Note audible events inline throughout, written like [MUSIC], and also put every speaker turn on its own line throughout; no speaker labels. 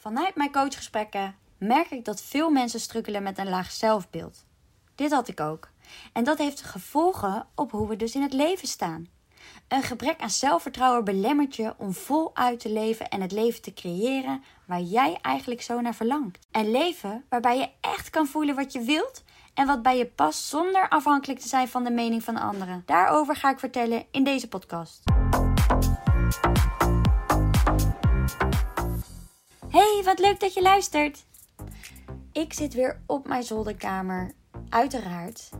Vanuit mijn coachgesprekken merk ik dat veel mensen strukkelen met een laag zelfbeeld. Dit had ik ook. En dat heeft gevolgen op hoe we dus in het leven staan. Een gebrek aan zelfvertrouwen belemmert je om voluit te leven en het leven te creëren waar jij eigenlijk zo naar verlangt. Een leven waarbij je echt kan voelen wat je wilt en wat bij je past zonder afhankelijk te zijn van de mening van anderen. Daarover ga ik vertellen in deze podcast. Hey, wat leuk dat je luistert. Ik zit weer op mijn zolderkamer, uiteraard.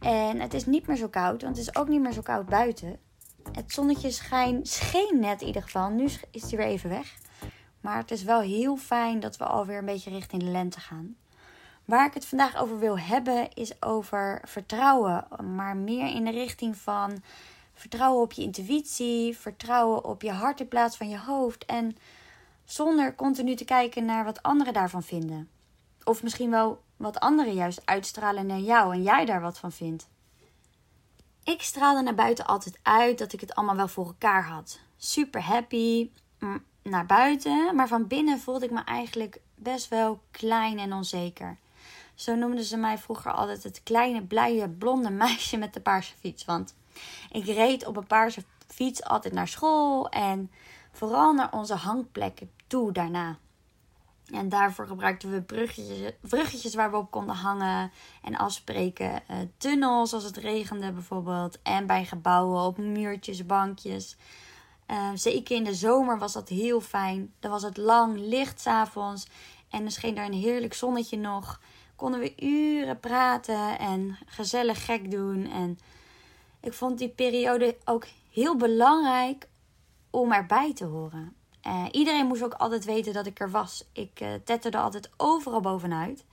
En het is niet meer zo koud, want het is ook niet meer zo koud buiten. Het zonnetje schijn, scheen net in ieder geval. Nu is hij weer even weg. Maar het is wel heel fijn dat we alweer een beetje richting de lente gaan. Waar ik het vandaag over wil hebben is over vertrouwen. Maar meer in de richting van vertrouwen op je intuïtie, vertrouwen op je hart in plaats van je hoofd. En zonder continu te kijken naar wat anderen daarvan vinden. Of misschien wel wat anderen juist uitstralen naar jou en jij daar wat van vindt. Ik straalde naar buiten altijd uit dat ik het allemaal wel voor elkaar had. Super happy mm, naar buiten, maar van binnen voelde ik me eigenlijk best wel klein en onzeker. Zo noemden ze mij vroeger altijd het kleine, blije, blonde meisje met de paarse fiets. Want ik reed op een paarse fiets altijd naar school en vooral naar onze hangplekken toe daarna. En daarvoor gebruikten we bruggetjes, bruggetjes waar we op konden hangen en afspreken. Uh, tunnels als het regende bijvoorbeeld. En bij gebouwen op muurtjes, bankjes. Uh, zeker in de zomer was dat heel fijn. Dan was het lang licht s'avonds. En er scheen daar een heerlijk zonnetje nog. Konden we uren praten en gezellig gek doen. En ik vond die periode ook heel belangrijk om erbij te horen. Uh, iedereen moest ook altijd weten dat ik er was. Ik uh, tetterde altijd overal bovenuit.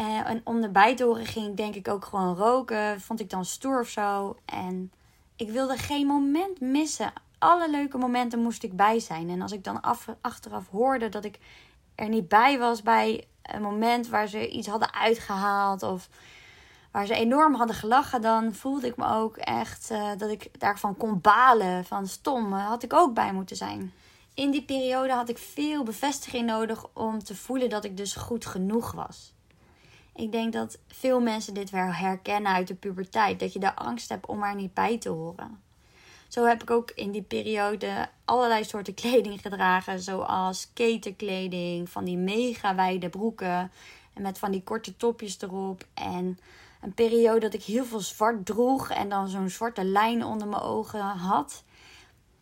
Uh, en om erbij te horen ging ik denk ik ook gewoon roken. Vond ik dan stoer of zo. En ik wilde geen moment missen. Alle leuke momenten moest ik bij zijn. En als ik dan af, achteraf hoorde dat ik er niet bij was bij een moment waar ze iets hadden uitgehaald of waar ze enorm hadden gelachen, dan voelde ik me ook echt dat ik daarvan kon balen. Van stom, had ik ook bij moeten zijn in die periode had ik veel bevestiging nodig om te voelen dat ik dus goed genoeg was. Ik denk dat veel mensen dit wel herkennen uit de puberteit, dat je de angst hebt om er niet bij te horen. Zo heb ik ook in die periode allerlei soorten [LAUGHS] kleding gedragen, zoals skaterkleding, van die mega wijde broeken en met van die korte topjes erop. En een periode dat ik heel veel zwart droeg en dan zo'n zwarte lijn onder mijn ogen had.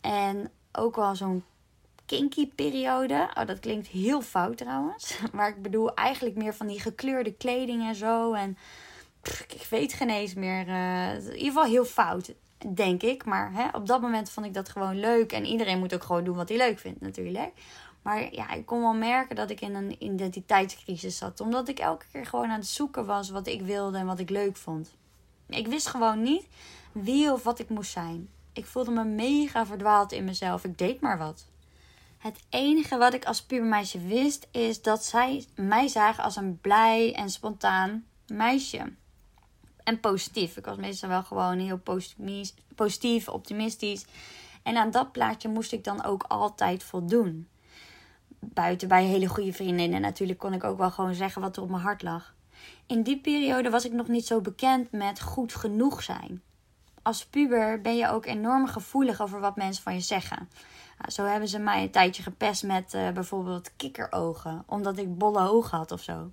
En ook wel zo'n kinky periode. Oh, dat klinkt heel fout trouwens. [LAUGHS] Maar ik bedoel eigenlijk meer van die gekleurde kleding en zo. En ik weet geen eens meer. Uh, in ieder geval heel fout, denk ik. Maar hè, op dat moment vond ik dat gewoon leuk. En iedereen moet ook gewoon doen wat hij leuk vindt natuurlijk. Maar ja, ik kon wel merken dat ik in een identiteitscrisis zat. Omdat ik elke keer gewoon aan het zoeken was wat ik wilde en wat ik leuk vond. Ik wist gewoon niet wie of wat ik moest zijn. Ik voelde me mega verdwaald in mezelf. Ik deed maar wat. Het enige wat ik als pubermeisje wist is dat zij mij zagen als een blij en spontaan meisje. En positief. Ik was meestal wel gewoon heel positief, optimistisch. En aan dat plaatje moest ik dan ook altijd voldoen. Buiten bij hele goede vriendinnen. Natuurlijk kon ik ook wel gewoon zeggen wat er op mijn hart lag. In die periode was ik nog niet zo bekend met goed genoeg zijn. Als puber ben je ook enorm gevoelig over wat mensen van je zeggen. Zo hebben ze mij een tijdje gepest met uh, bijvoorbeeld kikkerogen, omdat ik bolle ogen had of zo.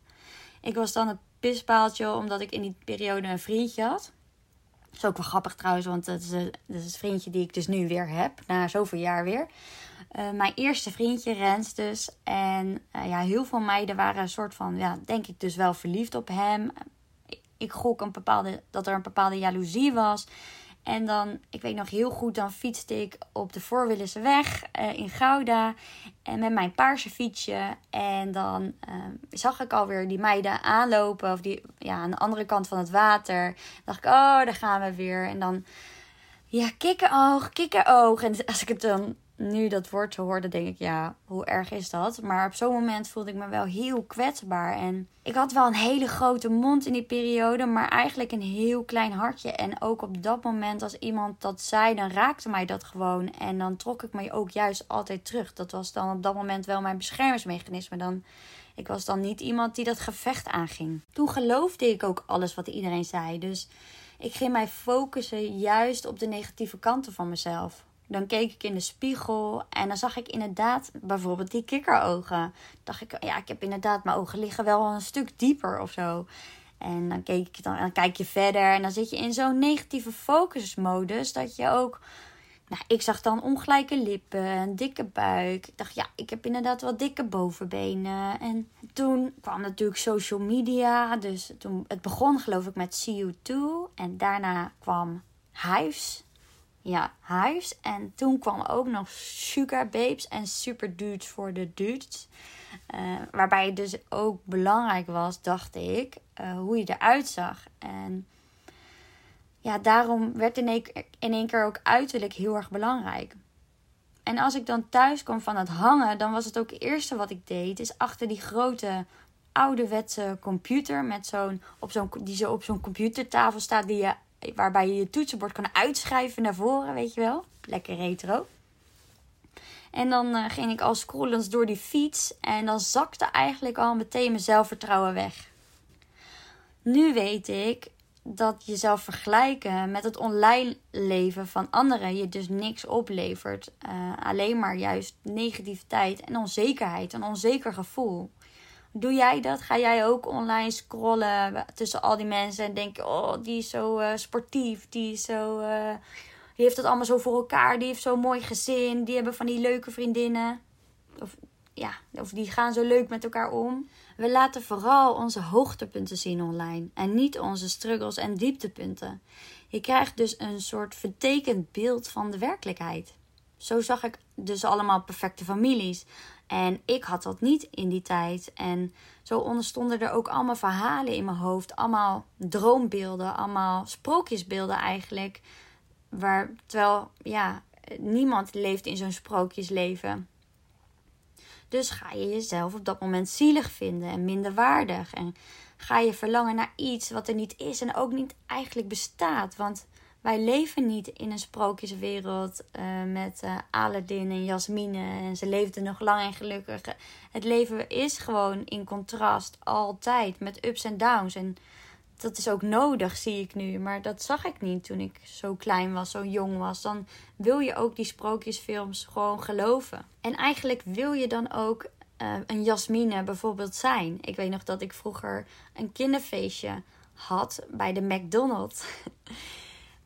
Ik was dan een pispaaltje omdat ik in die periode een vriendje had. Dat is ook wel grappig trouwens, want dat is, een, dat is een vriendje die ik dus nu weer heb, na zoveel jaar weer. Uh, mijn eerste vriendje, Rens dus. En ja, heel veel meiden waren een soort van, ja, denk ik dus wel verliefd op hem. Ik, ik gok een bepaalde, dat er een bepaalde jaloezie was. En dan, ik weet nog heel goed, dan fietste ik op de Voorwillense weg uh, in Gouda. En met mijn paarse fietsje. En dan uh, zag ik alweer die meiden aanlopen. Of die, ja, aan de andere kant van het water. Dan dacht ik, oh, daar gaan we weer. En dan, ja, kikkeroog, kikkeroog. En als ik het dan nu dat woord zo hoorde, denk ik, ja, hoe erg is dat? Maar op zo'n moment voelde ik me wel heel kwetsbaar. En ik had wel een hele grote mond in die periode, maar eigenlijk een heel klein hartje. En ook op dat moment, als iemand dat zei, dan raakte mij dat gewoon. En dan trok ik me ook juist altijd terug. Dat was dan op dat moment wel mijn beschermingsmechanisme. Dan, ik was dan niet iemand die dat gevecht aanging. Toen geloofde ik ook alles wat iedereen zei. Dus ik ging mij focussen juist op de negatieve kanten van mezelf. Dan keek ik in de spiegel en dan zag ik inderdaad bijvoorbeeld die kikkerogen. Dacht ik, ja, ik heb inderdaad, mijn ogen liggen wel een stuk dieper of zo. En dan, keek ik dan, dan kijk je verder en dan zit je in zo'n negatieve focusmodus dat je ook nou, ik zag dan ongelijke lippen, een dikke buik. Ik dacht, ja, ik heb inderdaad wel dikke bovenbenen. En toen kwam natuurlijk social media. Dus toen, het begon geloof ik met See You Too. En daarna kwam Hives. Ja, Hives. En toen kwam ook nog Sugar Babes en Super Dudes voor de dudes. Uh, waarbij het dus ook belangrijk was, dacht ik, uh, hoe je eruit zag. En ja, daarom werd in één, in één keer ook uiterlijk heel erg belangrijk. En als ik dan thuis kwam van het hangen, dan was het ook het eerste wat ik deed. Is achter die grote ouderwetse computer met zo'n, op zo'n, die zo op zo'n computertafel staat, die je, waarbij je je toetsenbord kan uitschrijven naar voren, weet je wel. Lekker retro. En dan uh, ging ik al scrollend door die fiets en dan zakte eigenlijk al meteen mijn zelfvertrouwen weg. Nu weet ik dat jezelf vergelijken met het online leven van anderen je dus niks oplevert. Uh, alleen maar juist negativiteit en onzekerheid, een onzeker gevoel. Doe jij dat? Ga jij ook online scrollen tussen al die mensen en denken: oh, die is zo uh, sportief, die is zo. Uh, die heeft het allemaal zo voor elkaar, die heeft zo'n mooi gezin, die hebben van die leuke vriendinnen. Of ja, of die gaan zo leuk met elkaar om. We laten vooral onze hoogtepunten zien online en niet onze struggles en dieptepunten. Je krijgt dus een soort vertekend beeld van de werkelijkheid. Zo zag ik dus allemaal perfecte families. En ik had dat niet in die tijd. En zo ontstonden er ook allemaal verhalen in mijn hoofd. Allemaal droombeelden, allemaal sprookjesbeelden eigenlijk. Waar, terwijl, ja, niemand leeft in zo'n sprookjesleven. Dus ga je jezelf op dat moment zielig vinden en minder waardig. En ga je verlangen naar iets wat er niet is en ook niet eigenlijk bestaat. Want wij leven niet in een sprookjeswereld uh, met uh, Aladdin en Jasmine. En ze leefden nog lang en gelukkig. Het leven is gewoon in contrast altijd met ups en downs. En dat is ook nodig, zie ik nu. Maar dat zag ik niet toen ik zo klein was, zo jong was. Dan wil je ook die sprookjesfilms gewoon geloven. En eigenlijk wil je dan ook uh, een Jasmine bijvoorbeeld zijn. Ik weet nog dat ik vroeger een kinderfeestje had bij de McDonald's. [LAUGHS]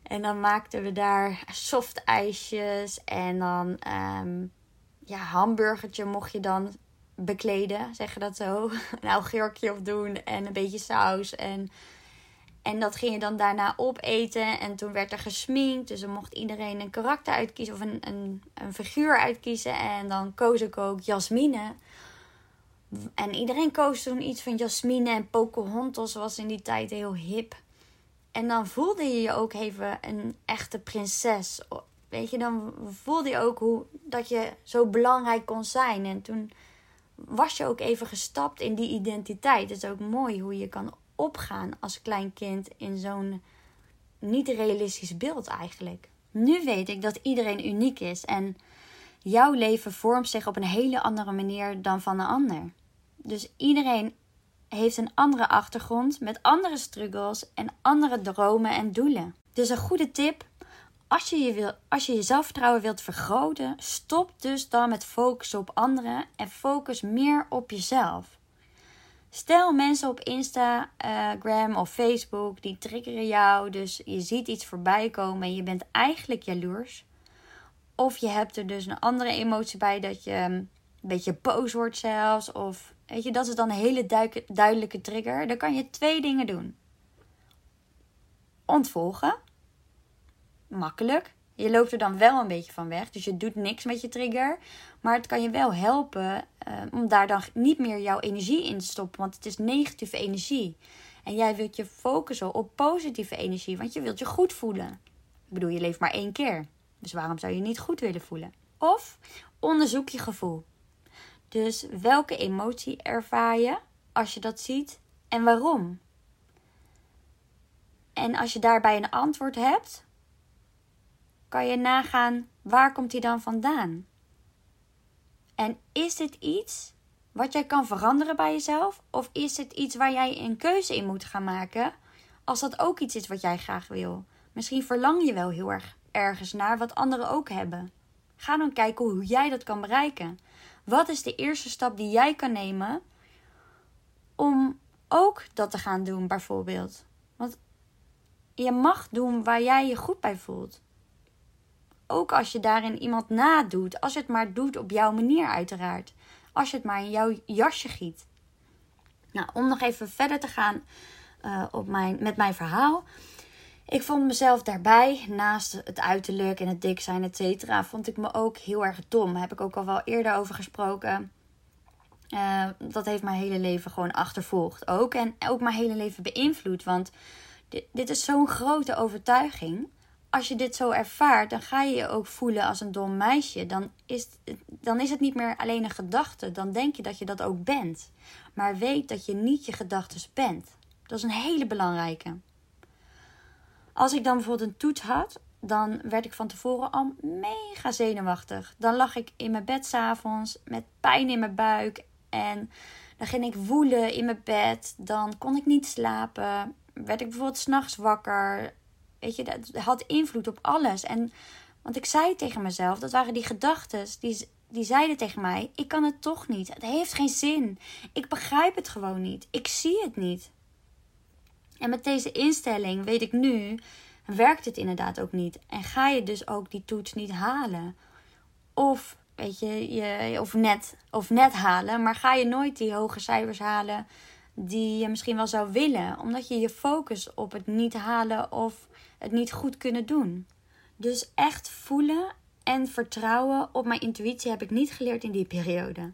en dan maakten we daar soft ijsjes en dan um, ja, hamburgertje mocht je dan bekleden, zeg je dat zo. [LAUGHS] Een augurkje op doen en een beetje saus en en dat ging je dan daarna opeten. En toen werd er gesminkt. Dus dan mocht iedereen een karakter uitkiezen of een, een, een figuur uitkiezen. En dan koos ik ook Jasmine. En iedereen koos toen iets van Jasmine en Pocahontas was in die tijd heel hip. En dan voelde je je ook even een echte prinses. Weet je, dan voelde je ook hoe, dat je zo belangrijk kon zijn. En toen was je ook even gestapt in die identiteit. Het is ook mooi hoe je kan opgaan als klein kind in zo'n niet realistisch beeld eigenlijk. Nu weet ik dat iedereen uniek is en jouw leven vormt zich op een hele andere manier dan van een ander. Dus iedereen heeft een andere achtergrond met andere struggles en andere dromen en doelen. Dus een goede tip: als je, je, wil, als je je zelfvertrouwen wilt vergroten, stop dus dan met focussen op anderen en focus meer op jezelf. Stel mensen op Instagram of Facebook die triggeren jou, dus je ziet iets voorbij komen en je bent eigenlijk jaloers. Of je hebt er dus een andere emotie bij dat je een beetje boos wordt zelfs. Of weet je, dat is dan een hele duidelijke trigger. Dan kan je twee dingen doen. Ontvolgen. Makkelijk. Je loopt er dan wel een beetje van weg. Dus je doet niks met je trigger. Maar het kan je wel helpen uh, om daar dan niet meer jouw energie in te stoppen. Want het is negatieve energie. En jij wilt je focussen op positieve energie. Want je wilt je goed voelen. Ik bedoel, je leeft maar één keer. Dus waarom zou je niet goed willen voelen? Of onderzoek je gevoel. Dus welke emotie ervaar je als je dat ziet en waarom? En als je daarbij een antwoord hebt, kan je nagaan waar komt die dan vandaan? En is dit iets wat jij kan veranderen bij jezelf? Of is het iets waar jij een keuze in moet gaan maken? Als dat ook iets is wat jij graag wil. Misschien verlang je wel heel erg ergens naar wat anderen ook hebben. Ga dan kijken hoe jij dat kan bereiken. Wat is de eerste stap die jij kan nemen om ook dat te gaan doen, bijvoorbeeld? Want je mag doen waar jij je goed bij voelt. Ook als je daarin iemand nadoet. Als je het maar doet op jouw manier, uiteraard. Als je het maar in jouw jasje giet. Nou, om nog even verder te gaan uh, op mijn, met mijn verhaal. Ik vond mezelf daarbij, naast het uiterlijk en het dik zijn, et cetera, vond ik me ook heel erg dom. Daar heb ik ook al wel eerder over gesproken. Uh, dat heeft mijn hele leven gewoon achtervolgd ook. En ook mijn hele leven beïnvloed. Want dit, dit is zo'n grote overtuiging. Als je dit zo ervaart, dan ga je je ook voelen als een dom meisje. Dan is, dan is het niet meer alleen een gedachte. Dan denk je dat je dat ook bent. Maar weet dat je niet je gedachten bent. Dat is een hele belangrijke. Als ik dan bijvoorbeeld een toets had, dan werd ik van tevoren al mega zenuwachtig. Dan lag ik in mijn bed s'avonds met pijn in mijn buik. En dan ging ik woelen in mijn bed. Dan kon ik niet slapen. Werd ik bijvoorbeeld s'nachts wakker. Weet je, dat had invloed op alles. En want ik zei tegen mezelf, dat waren die gedachten die, die zeiden tegen mij: Ik kan het toch niet. Het heeft geen zin. Ik begrijp het gewoon niet. Ik zie het niet. En met deze instelling weet ik nu, werkt het inderdaad ook niet. En ga je dus ook die toets niet halen. Of, weet je, je of, net, of net halen, maar ga je nooit die hoge cijfers halen die je misschien wel zou willen. Omdat je je focust op het niet halen of het niet goed kunnen doen. Dus echt voelen en vertrouwen op mijn intuïtie heb ik niet geleerd in die periode.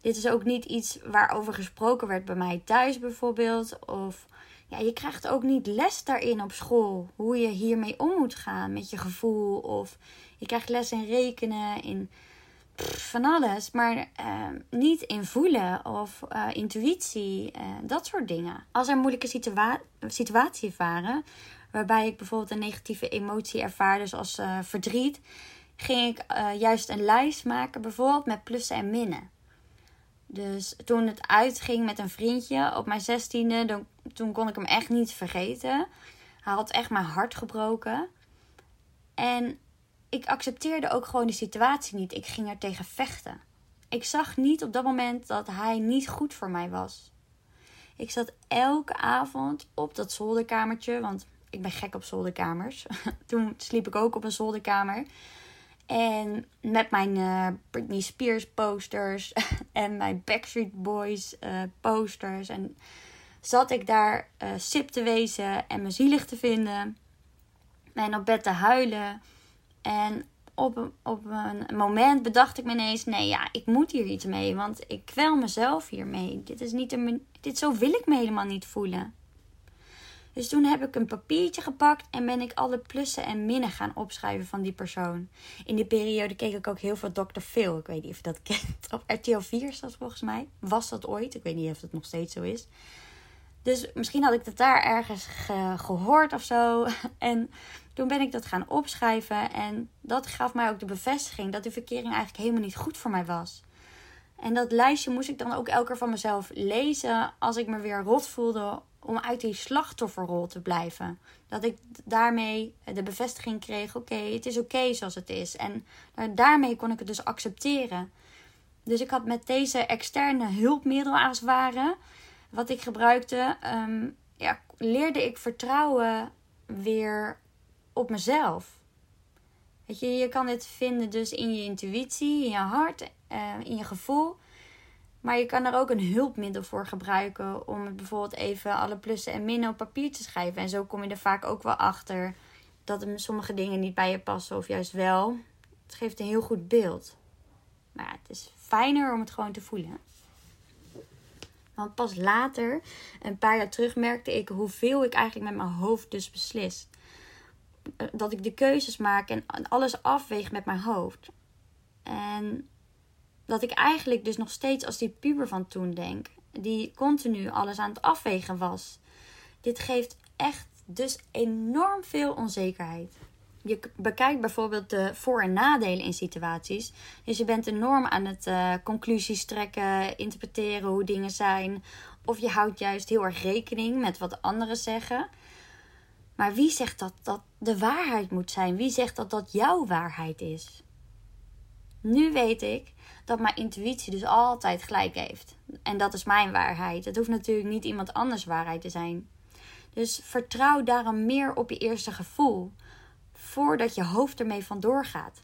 Dit is ook niet iets waarover gesproken werd bij mij thuis bijvoorbeeld. Of ja, je krijgt ook niet les daarin op school. Hoe je hiermee om moet gaan met je gevoel. Of je krijgt les in rekenen, in van alles. Maar uh, niet in voelen of uh, intuïtie, uh, dat soort dingen. Als er moeilijke situa situaties waren, waarbij ik bijvoorbeeld een negatieve emotie ervaarde, zoals verdriet, ging ik juist een lijst maken, bijvoorbeeld met plussen en minnen. Dus toen het uitging met een vriendje op mijn zestiende, toen kon ik hem echt niet vergeten. Hij had echt mijn hart gebroken. En ik accepteerde ook gewoon de situatie niet. Ik ging er tegen vechten. Ik zag niet op dat moment dat hij niet goed voor mij was. Ik zat elke avond op dat zolderkamertje, want ik ben gek op zolderkamers. [LAUGHS] Toen sliep ik ook op een zolderkamer. En met mijn uh, Britney Spears posters [LAUGHS] en mijn Backstreet Boys uh, posters. En zat ik daar uh, sip te wezen en me zielig te vinden. En op bed te huilen. En op een, op een moment bedacht ik me ineens: nee, ja, ik moet hier iets mee. Want ik kwel mezelf hiermee. Dit is niet een. Dit, zo wil ik me helemaal niet voelen. Dus toen heb ik een papiertje gepakt en ben ik alle plussen en minnen gaan opschrijven van die persoon. In die periode keek ik ook heel veel Dr. Phil. Ik weet niet of je dat [LAUGHS] kent. Op RTL 4 is dat volgens mij. Was dat ooit? Ik weet niet of het nog steeds zo is. Dus misschien had ik het daar ergens gehoord of zo. [LAUGHS] En toen ben ik dat gaan opschrijven. En dat gaf mij ook de bevestiging dat die verkering eigenlijk helemaal niet goed voor mij was. En dat lijstje moest ik dan ook elke keer van mezelf lezen als ik me weer rot voelde om uit die slachtofferrol te blijven. Dat ik daarmee de bevestiging kreeg: oké, het is oké zoals het is. En daarmee kon ik het dus accepteren. Dus ik had met deze externe hulpmiddel als het ware, wat ik gebruikte, ehm, ja, leerde ik vertrouwen weer op mezelf. Weet je, je kan dit vinden dus in je intuïtie, in je hart, uh, in je gevoel. Maar je kan er ook een hulpmiddel voor gebruiken om bijvoorbeeld even alle plussen en minnen op papier te schrijven. En zo kom je er vaak ook wel achter dat sommige dingen niet bij je passen of juist wel. Het geeft een heel goed beeld. Maar het is fijner om het gewoon te voelen. Want pas later, een paar jaar terug, merkte ik hoeveel ik eigenlijk met mijn hoofd dus beslis. Dat ik de keuzes maak en alles afweeg met mijn hoofd. En dat ik eigenlijk dus nog steeds als die puber van toen denk, die continu alles aan het afwegen was. Dit geeft echt dus enorm veel onzekerheid. Je bekijkt bijvoorbeeld de voor- en nadelen in situaties. Dus je bent enorm aan het uh, conclusies trekken, interpreteren hoe dingen zijn. Of je houdt juist heel erg rekening met wat anderen zeggen. Maar wie zegt dat dat de waarheid moet zijn? Wie zegt dat dat jouw waarheid is? Nu weet ik dat mijn intuïtie dus altijd gelijk heeft. En dat is mijn waarheid. Het hoeft natuurlijk niet iemand anders waarheid te zijn. Dus vertrouw daarom meer op je eerste gevoel voordat je hoofd ermee vandoor gaat.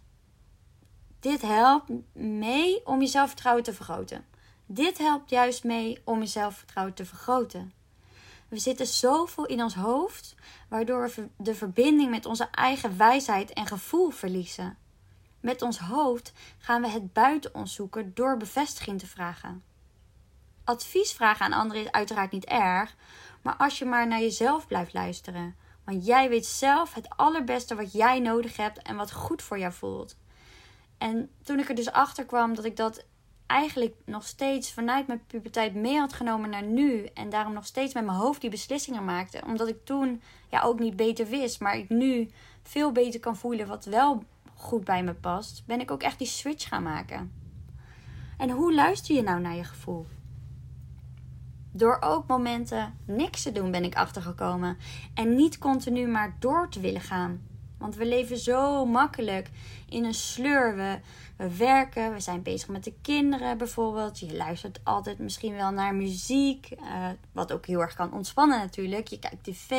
Dit helpt mee om je zelfvertrouwen te vergroten. Dit helpt juist mee om je zelfvertrouwen te vergroten. We zitten zoveel in ons hoofd, waardoor we de verbinding met onze eigen wijsheid en gevoel verliezen. Met ons hoofd gaan we het buiten ons zoeken door bevestiging te vragen. Advies vragen aan anderen is uiteraard niet erg, maar als je maar naar jezelf blijft luisteren. Want jij weet zelf het allerbeste wat jij nodig hebt en wat goed voor jou voelt. En toen ik er dus achter kwam dat ik dat eigenlijk nog steeds vanuit mijn puberteit mee had genomen naar nu. En daarom nog steeds met mijn hoofd die beslissingen maakte. Omdat ik toen ja, ook niet beter wist. Maar ik nu veel beter kan voelen wat wel goed bij me past. Ben ik ook echt die switch gaan maken. En hoe luister je nou naar je gevoel? Door ook momenten niks te doen ben ik achtergekomen. En niet continu maar door te willen gaan. Want we leven zo makkelijk in een sleur. We, we werken, we zijn bezig met de kinderen bijvoorbeeld. Je luistert altijd misschien wel naar muziek. Uh, wat ook heel erg kan ontspannen natuurlijk. Je kijkt tv.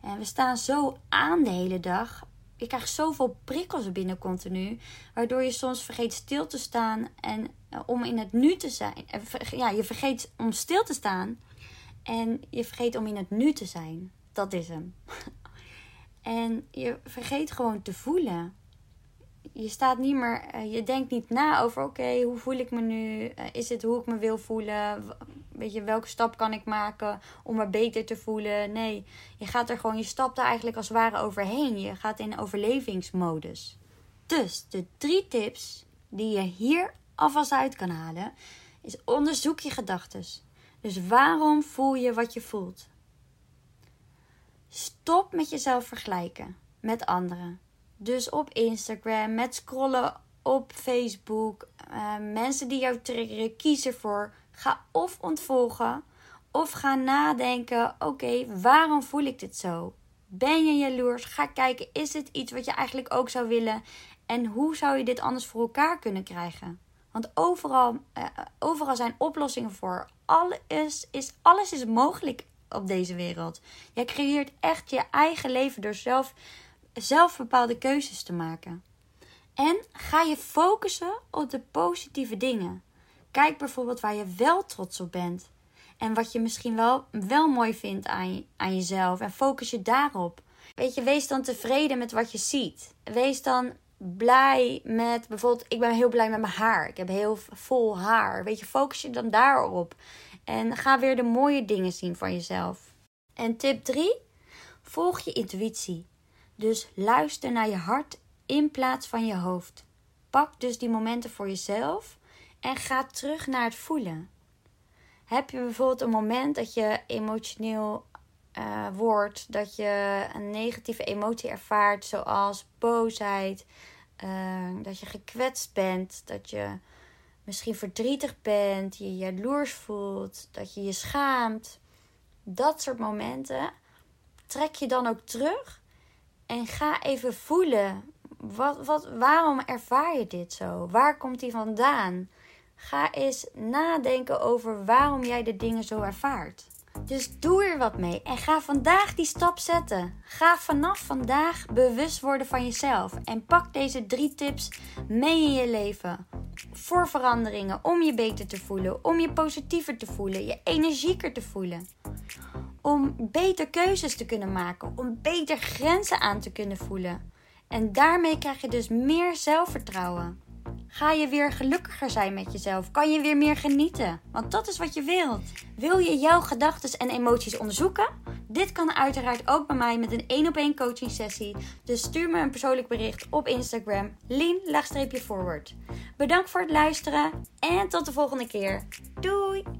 En we staan zo aan de hele dag. Je krijgt zoveel prikkels binnen continu. Waardoor je soms vergeet stil te staan. En uh, om in het nu te zijn. Uh, ja, je vergeet om stil te staan. En je vergeet om in het nu te zijn. Dat is hem. [LAUGHS] En je vergeet gewoon te voelen. Je staat niet meer, uh, je denkt niet na over: oké, hoe voel ik me nu? Is het hoe ik me wil voelen? Weet je, welke stap kan ik maken om me beter te voelen? Nee, je gaat er gewoon, je stapt er eigenlijk als het ware overheen. Je gaat in overlevingsmodus. Dus de drie tips die je hier alvast uit kan halen, is onderzoek je gedachten. Dus waarom voel je wat je voelt? Stop met jezelf vergelijken met anderen. Dus op Instagram, met scrollen op Facebook, uh, mensen die jou triggeren, kies ervoor. Ga of ontvolgen of ga nadenken: oké, waarom voel ik dit zo? Ben je jaloers? Ga kijken: is dit iets wat je eigenlijk ook zou willen? En hoe zou je dit anders voor elkaar kunnen krijgen? Want overal, uh, overal zijn oplossingen voor. Alles is, alles is mogelijk op deze wereld. Jij creëert echt je eigen leven door zelf, zelf bepaalde keuzes te maken. En ga je focussen op de positieve dingen. Kijk bijvoorbeeld waar je wel trots op bent. En wat je misschien wel, wel mooi vindt aan, aan jezelf. En focus je daarop. Weet je, wees dan tevreden met wat je ziet. Wees dan blij met bijvoorbeeld, ik ben heel blij met mijn haar. Ik heb heel vol haar. Weet je, focus je dan daarop. En ga weer de mooie dingen zien van jezelf. En tip 3: volg je intuïtie. Dus luister naar je hart in plaats van je hoofd. Pak dus die momenten voor jezelf en ga terug naar het voelen. Heb je bijvoorbeeld een moment dat je emotioneel uh, wordt, dat je een negatieve emotie ervaart, zoals boosheid, uh, dat je gekwetst bent, dat je misschien verdrietig bent, je jaloers voelt, dat je je schaamt. Dat soort momenten trek je dan ook terug en ga even voelen. Wat, wat, waarom ervaar je dit zo? Waar komt die vandaan? Ga eens nadenken over waarom jij de dingen zo ervaart. Dus doe er wat mee en ga vandaag die stap zetten. Ga vanaf vandaag bewust worden van jezelf en pak deze drie tips mee in je leven. Voor veranderingen, om je beter te voelen, om je positiever te voelen, je energieker te voelen. Om beter keuzes te kunnen maken, om beter grenzen aan te kunnen voelen. En daarmee krijg je dus meer zelfvertrouwen. Ga je weer gelukkiger zijn met jezelf? Kan je weer meer genieten? Want dat is wat je wilt. Wil je jouw gedachten en emoties onderzoeken? Dit kan uiteraard ook bij mij met een 1 op 1 coaching sessie. Dus stuur me een persoonlijk bericht op Instagram. Lien-forward. Bedankt voor het luisteren en tot de volgende keer. Doei!